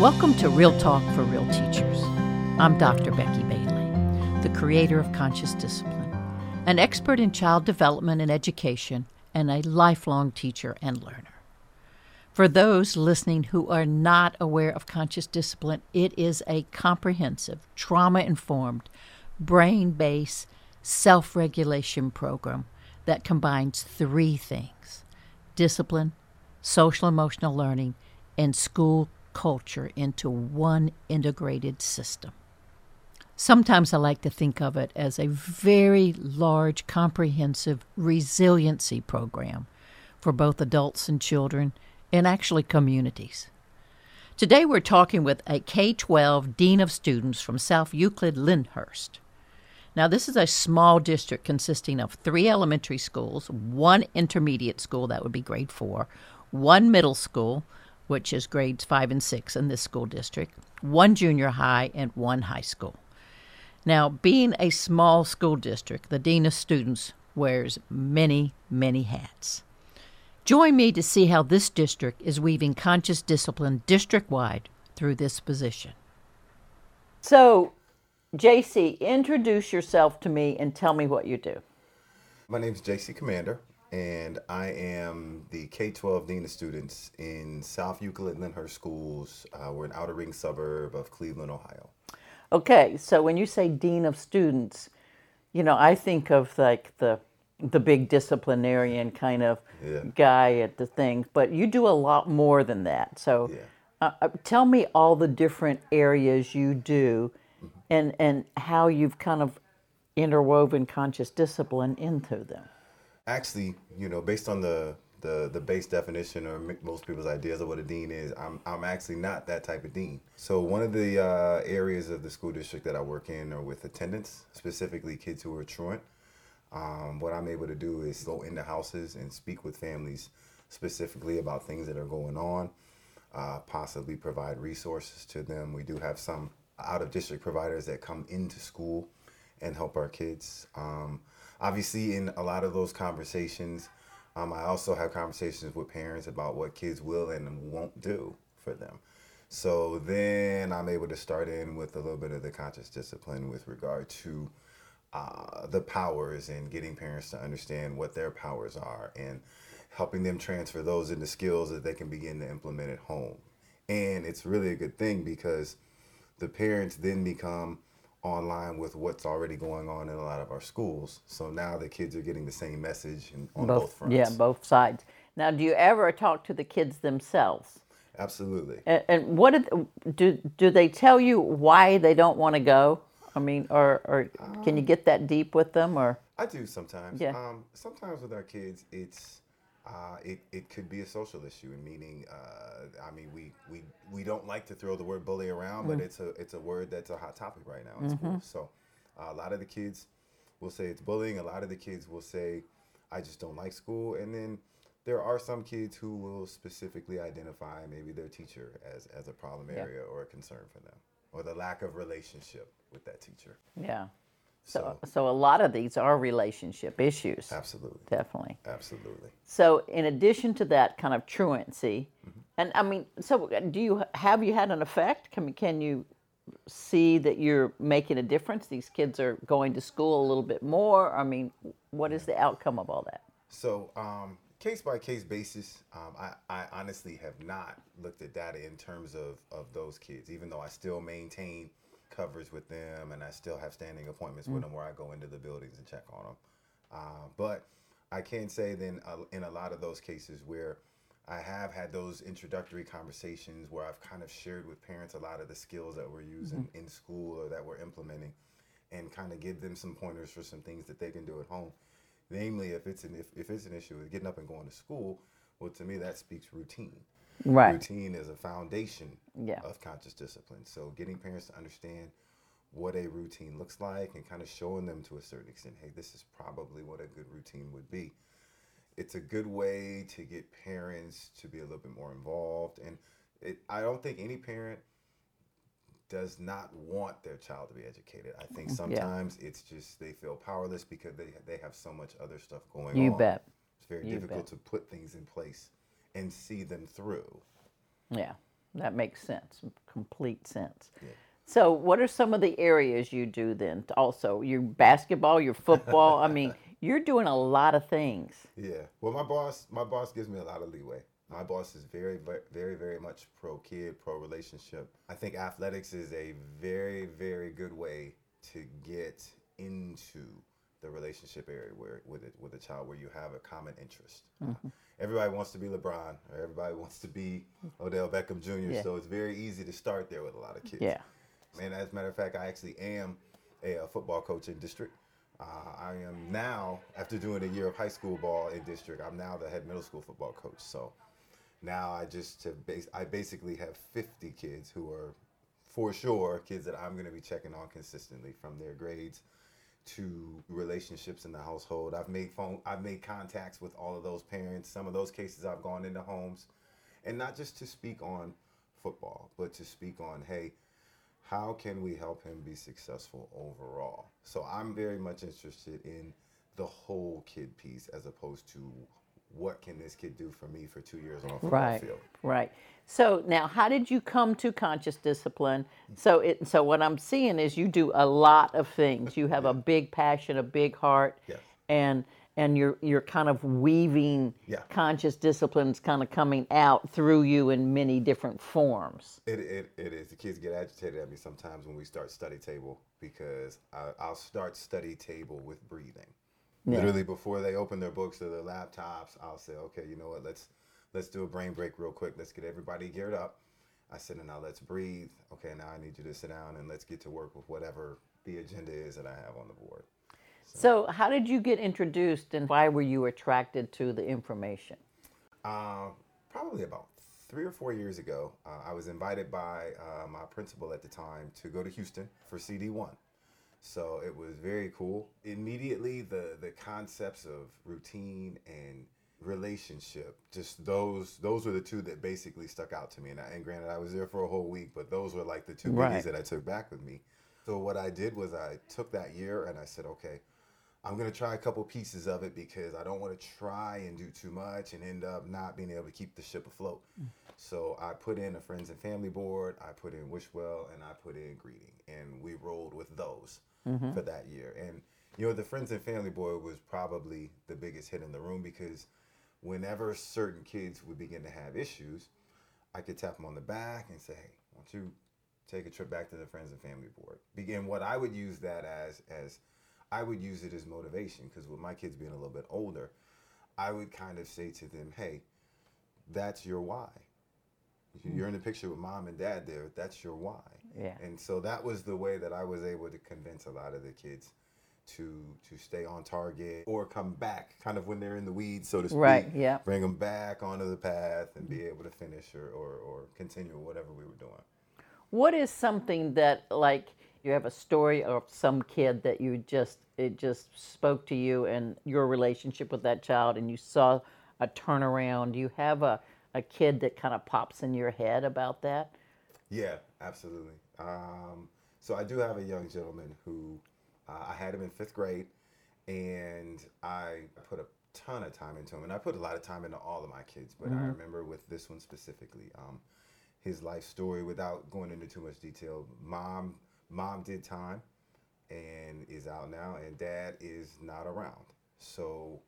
Welcome to Real Talk for Real Teachers. I'm Dr. Becky Bailey, the creator of Conscious Discipline, an expert in child development and education, and a lifelong teacher and learner. For those listening who are not aware of conscious discipline, it is a comprehensive, trauma informed, brain based self regulation program that combines three things discipline, social emotional learning, and school culture into one integrated system. Sometimes I like to think of it as a very large, comprehensive resiliency program for both adults and children, and actually communities. Today we're talking with a K 12 Dean of Students from South Euclid Lyndhurst. Now, this is a small district consisting of three elementary schools, one intermediate school, that would be grade four, one middle school, which is grades five and six in this school district, one junior high, and one high school. Now, being a small school district, the Dean of Students wears many, many hats. Join me to see how this district is weaving conscious discipline district wide through this position. So, JC, introduce yourself to me and tell me what you do. My name is JC Commander and I am the K 12 Dean of Students in South Euclid Lyndhurst Schools. Uh, we're an outer ring suburb of Cleveland, Ohio. Okay, so when you say Dean of Students, you know, I think of like the the big disciplinarian kind of yeah. guy at the thing, but you do a lot more than that. So, yeah. uh, uh tell me all the different areas you do, mm-hmm. and and how you've kind of interwoven conscious discipline into them actually, you know, based on the the the base definition or most people's ideas of what a dean is, I'm I'm actually not that type of dean. So one of the uh, areas of the school district that I work in are with attendance, specifically kids who are truant. Um, what I'm able to do is go into houses and speak with families specifically about things that are going on, uh, possibly provide resources to them. We do have some out of district providers that come into school and help our kids. Um, obviously in a lot of those conversations um, i also have conversations with parents about what kids will and won't do for them. So then i'm able to start in with a little bit of the conscious discipline with regard to uh, the powers and getting parents to understand what their powers are and helping them transfer those into skills that they can begin to implement at home. And it's really a good thing because the parents then become online with what's already going on in a lot of our schools. So now the kids are getting the same message on both, both fronts. Yeah, both sides. Now, do you ever talk to the kids themselves? Absolutely. And, and what did, do do they tell you why they don't want to go? I mean, or or um, can you get that deep with them? Or I do sometimes. Yeah. Um, sometimes with our kids, it's uh, it, it could be a social issue, meaning, uh, I mean, we, we, we don't like to throw the word bully around, mm but it's a, it's a word that's a hot topic right now in mm-hmm. So uh, a lot of the kids will say it's bullying. A lot of the kids will say, I just don't like school. And then there are some kids who will specifically identify maybe their teacher as, as a problem area yeah. or a concern for them, or the lack of relationship with that teacher. Yeah. So, so a lot of these are relationship issues. Absolutely. Definitely. Absolutely. So in addition to that kind of truancy, mm-hmm. And I mean, so do you have you had an effect? Can can you see that you're making a difference? These kids are going to school a little bit more. I mean, what is the outcome of all that? So, um, case by case basis, um, I, I honestly have not looked at data in terms of, of those kids, even though I still maintain coverage with them, and I still have standing appointments mm with them where I go into the buildings and check on them. Uh, but I can say then uh, in a lot of those cases where I have had those introductory conversations where I've kind of shared with parents a lot of the skills that we're using mm-hmm. in school or that we're implementing, and kind of give them some pointers for some things that they can do at home. Namely, if it's an if, if it's an issue with getting up and going to school, well, to me that speaks routine. Right. Routine is a foundation yeah. of conscious discipline. So getting parents to understand what a routine looks like and kind of showing them to a certain extent, hey, this is probably what a good routine would be. It's a good way to get parents to be a little bit more involved. And it, I don't think any parent does not want their child to be educated. I think mm-hmm. sometimes yeah. it's just they feel powerless because they they have so much other stuff going you on. You bet. It's very you difficult bet. to put things in place and see them through. Yeah. That makes sense, complete sense. yeah. So, what are some of the areas you do then? Also, your basketball, your football. I mean, you're doing a lot of things. Yeah. Well, my boss, my boss gives me a lot of leeway. My boss is very, very, very much pro kid, pro relationship. I think athletics is a very, very good way to get into the relationship area where with it with a child where you have a common interest. Everybody wants to be LeBron, or everybody wants to be Odell Beckham Jr. Yeah. So it's very easy to start there with a lot of kids. Yeah. And as a matter of fact, I actually am a, uh football coach in district. Uh, I am now, after doing a year of high school ball in district, I'm now the head middle school football coach. So now I just have base, I basically have 50 kids who are for sure kids that I'm going to be checking on consistently from their grades to relationships in the household. I've made phone I've made contacts with all of those parents. Some of those cases I've gone into homes and not just to speak on football, but to speak on hey, how can we help him be successful overall? So I'm very much interested in the whole kid piece as opposed to what can this kid do for me for 2 years on a football Right. field. Right. So now, how did you come to conscious discipline? So it. So what I'm seeing is you do a lot of things. You have a big passion, a big heart, Yes. and and you're you're kind of weaving Yeah. conscious disciplines kind of coming out through you in many different forms. It, it, it is. The kids get agitated at me sometimes when we start study table because I, I'll start study table with breathing. Literally before they open their books or their laptops, I'll say, okay, you know what? Let's let's do a brain break real quick. Let's get everybody geared up. I said, and now let's breathe. Okay, now I need you to sit down and let's get to work with whatever the agenda is that I have on the board. So how did you get introduced, and why were you attracted to the information? Uh, probably about three or four years ago, uh, I was invited by uh, my principal at the time to go to Houston for CD1. So it was very cool. Immediately, the the concepts of routine and relationship, just those those were the two that basically stuck out to me. And, I, and granted, I was there for a whole week, but those were like the two Right. biggies that I took back with me. So what I did was I took that year and I said, okay, I'm gonna try a couple pieces of it because I don't want to try and do too much and end up not being able to keep the ship afloat. Mm. So I put in a friends and family board, I put in Wishwell, and I put in Greeting, and we rolled with those mm-hmm. for that year. And you know, the friends and family board was probably the biggest hit in the room because whenever certain kids would begin to have issues, I could tap them on the back and say, "Hey, why don't you take a trip back to the friends and family board?" Begin what I would use that as as I would use it as motivation because with my kids being a little bit older, I would kind of say to them, "Hey, that's your why. Hmm. You're in the picture with mom and dad there. That's your why." Yeah. And so that was the way that I was able to convince a lot of the kids to to stay on target or come back, kind of when they're in the weeds, so to speak. Right, yeah. Bring them back onto the path and be able to finish or, or, or continue whatever we were doing. What is something that like you have a story of some kid that you just it just spoke to you and your relationship with that child and you saw a turnaround? Do you have a, a kid that kind of pops in your head about that? Yeah, absolutely. Um, so I do have a young gentleman who uh, I had him in fifth grade, and I put a ton of time into him, and I put a lot of time into all of my kids. But I remember with this one specifically, um, his life story. Without going into too much detail, mom mom did time, and is out now, and dad is not around. So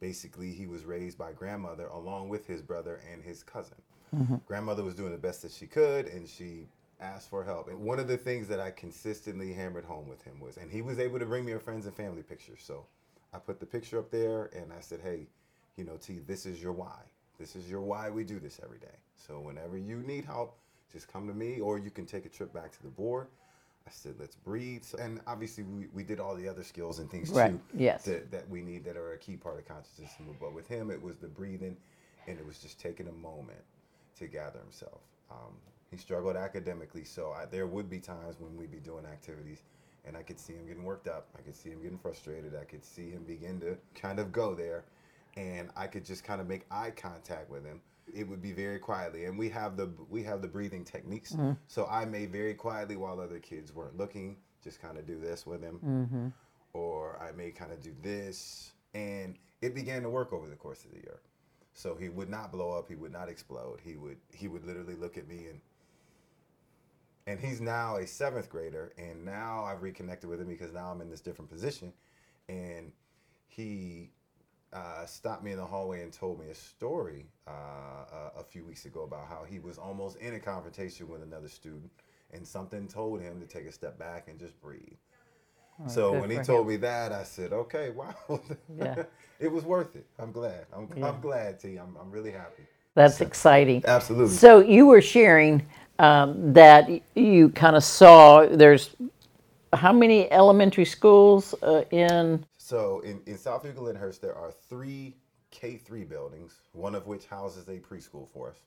basically he was raised by grandmother along with his brother and his cousin. Mm-hmm. Grandmother was doing the best that she could and she asked for help. And one of the things that I consistently hammered home with him was, and he was able to bring me a friends and family picture. So I put the picture up there and I said, hey, you know, T, this is your why. This is your why we do this every day. So whenever you need help, just come to me or you can take a trip back to the board. I said, let's breathe. So, and obviously, we, we did all the other skills and things Right, too yes. that, that we need that are a key part of consciousness. But with him, it was the breathing and it was just taking a moment to gather himself. Um, he struggled academically, so I, there would be times when we'd be doing activities and I could see him getting worked up. I could see him getting frustrated. I could see him begin to kind of go there. And I could just kind of make eye contact with him. It would be very quietly, and we have the we have the breathing techniques. Mm-hmm. So I may very quietly, while other kids weren't looking, just kind of do this with him, mm-hmm. or I may kind of do this, and it began to work over the course of the year. So he would not blow up. He would not explode. He would he would literally look at me and and he's now a seventh grader. And now I've reconnected with him because now I'm in this different position. And he uh, stopped me in the hallway and told me a story uh, a, a few weeks ago about how he was almost in a confrontation with another student, and something told him to take a step back and just breathe. Oh, so when he told him. me that, I said, "Okay, wow, Yeah. it was worth it. I'm glad. I'm, Yeah. I'm glad, T. I'm, I'm really happy. That's exciting. Absolutely. So you were sharing um, that you kind of saw there's how many elementary schools uh, in So in, in South Glenhurst, there are three K3 buildings, one of which houses a preschool for us.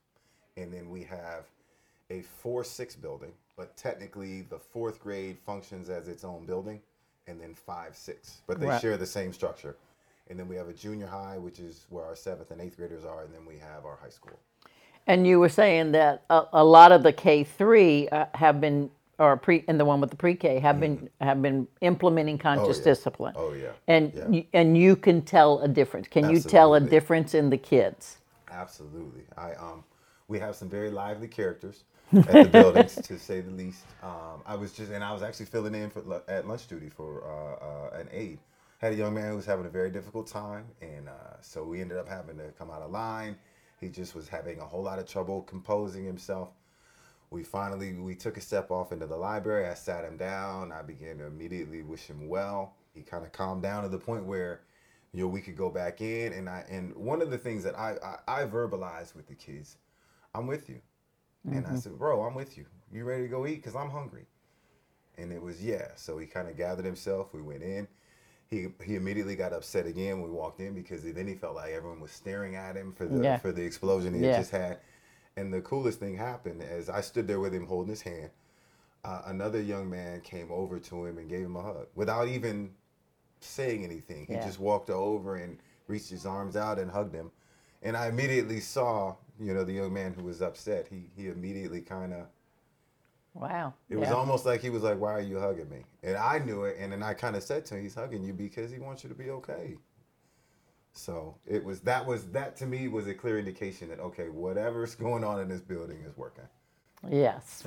And then we have a 4 6 building, but technically the fourth grade functions as its own building, and then 5 6. But they Right. share the same structure. And then we have a junior high, which is where our seventh and eighth graders are, and then we have our high school. And you were saying that a, a lot of the K three uh, have been, or pre, and the one with the pre K have been have been implementing conscious yeah. discipline. Oh, yeah. And Yeah. y- and you can tell a difference. Can you tell a Absolutely. difference in the kids? Absolutely. I um we have some very lively characters at the buildings to say the least. Um I was just and I was actually filling in for lu- at lunch duty for uh, uh an aide. Had a young man who was having a very difficult time and uh so we ended up having to come out of line. He just was having a whole lot of trouble composing himself. We finally we took a step off into the library. I sat him down. I began to immediately wish him well. He kind of calmed down to the point where you know we could go back in and I and one of the things that I I, I verbalized with the kids, I'm with you, and I mm-hmm. said, bro, I'm with you. You ready to go eat? Cause I'm hungry. And it was yeah. So he kind of gathered himself. We went in. He he immediately got upset again when we walked in because then he felt like everyone was staring at him for the Yeah. for the explosion he Yeah. had just had. And the coolest thing happened as I stood there with him holding his hand. Uh, another young man came over to him and gave him a hug without even saying anything. He Yeah. just walked over and reached his arms out and hugged him. And I immediately saw, you know, the young man who was upset. He he immediately kind of Wow. it was almost like he was like, "Why are you hugging me?" And I knew it, and then I kind of said to him, "He's hugging you because he wants you to be okay." So it was that was that to me was a clear indication that okay, whatever's going on in this building is working. Yes.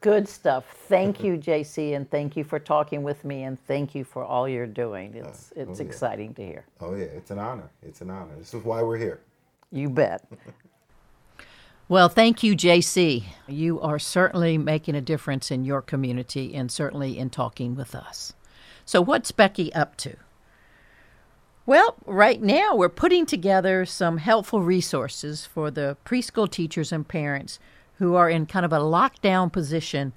Good stuff. Thank you, JC, and thank you for talking with me, and thank you for all you're doing. It's uh, oh, it's oh, yeah. exciting to hear. Oh yeah, it's an honor. It's an honor. This is why we're here. You bet. Well, thank you, JC. You are certainly making a difference in your community and certainly in talking with us. So, what's Becky up to? Well, right now we're putting together some helpful resources for the preschool teachers and parents who are in kind of a lockdown position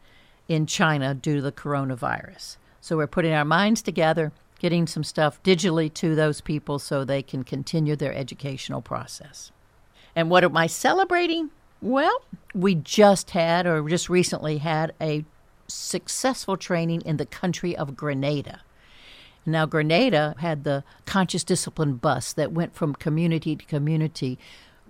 in China due to the coronavirus. So, we're putting our minds together, getting some stuff digitally to those people so they can continue their educational process. And what am I celebrating? Well, we just had, or just recently had, a successful training in the country of Grenada. Now, Grenada had the conscious discipline bus that went from community to community,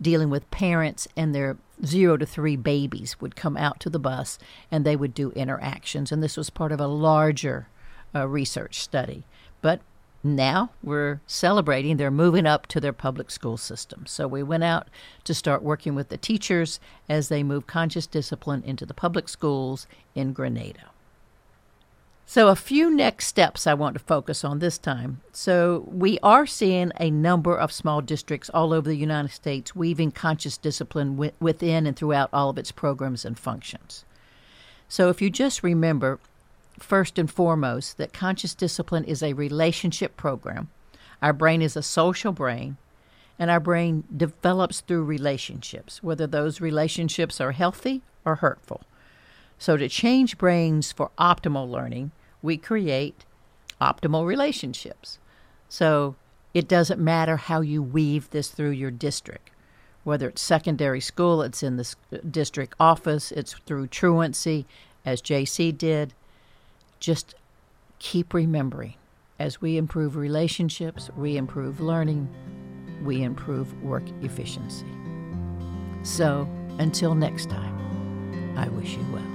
dealing with parents and their zero to three babies would come out to the bus and they would do interactions. And this was part of a larger uh, research study. But now we're celebrating, they're moving up to their public school system. So we went out to start working with the teachers as they move conscious discipline into the public schools in Grenada. So, a few next steps I want to focus on this time. So, we are seeing a number of small districts all over the United States weaving conscious discipline wi- within and throughout all of its programs and functions. So, if you just remember, first and foremost, that conscious discipline is a relationship program. Our brain is a social brain, and our brain develops through relationships, whether those relationships are healthy or hurtful. So, to change brains for optimal learning, we create optimal relationships. So, it doesn't matter how you weave this through your district, whether it's secondary school, it's in the uh, district office, it's through truancy, as JC did. Just keep remembering as we improve relationships, we improve learning, we improve work efficiency. So, until next time, I wish you well.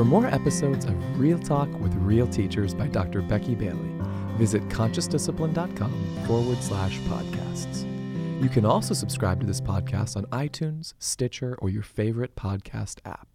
For more episodes of Real Talk with Real Teachers by Dr. Becky Bailey, Visit consciousdiscipline.com forward slash podcasts. You can also subscribe to this podcast on iTunes, Stitcher, or your favorite podcast app.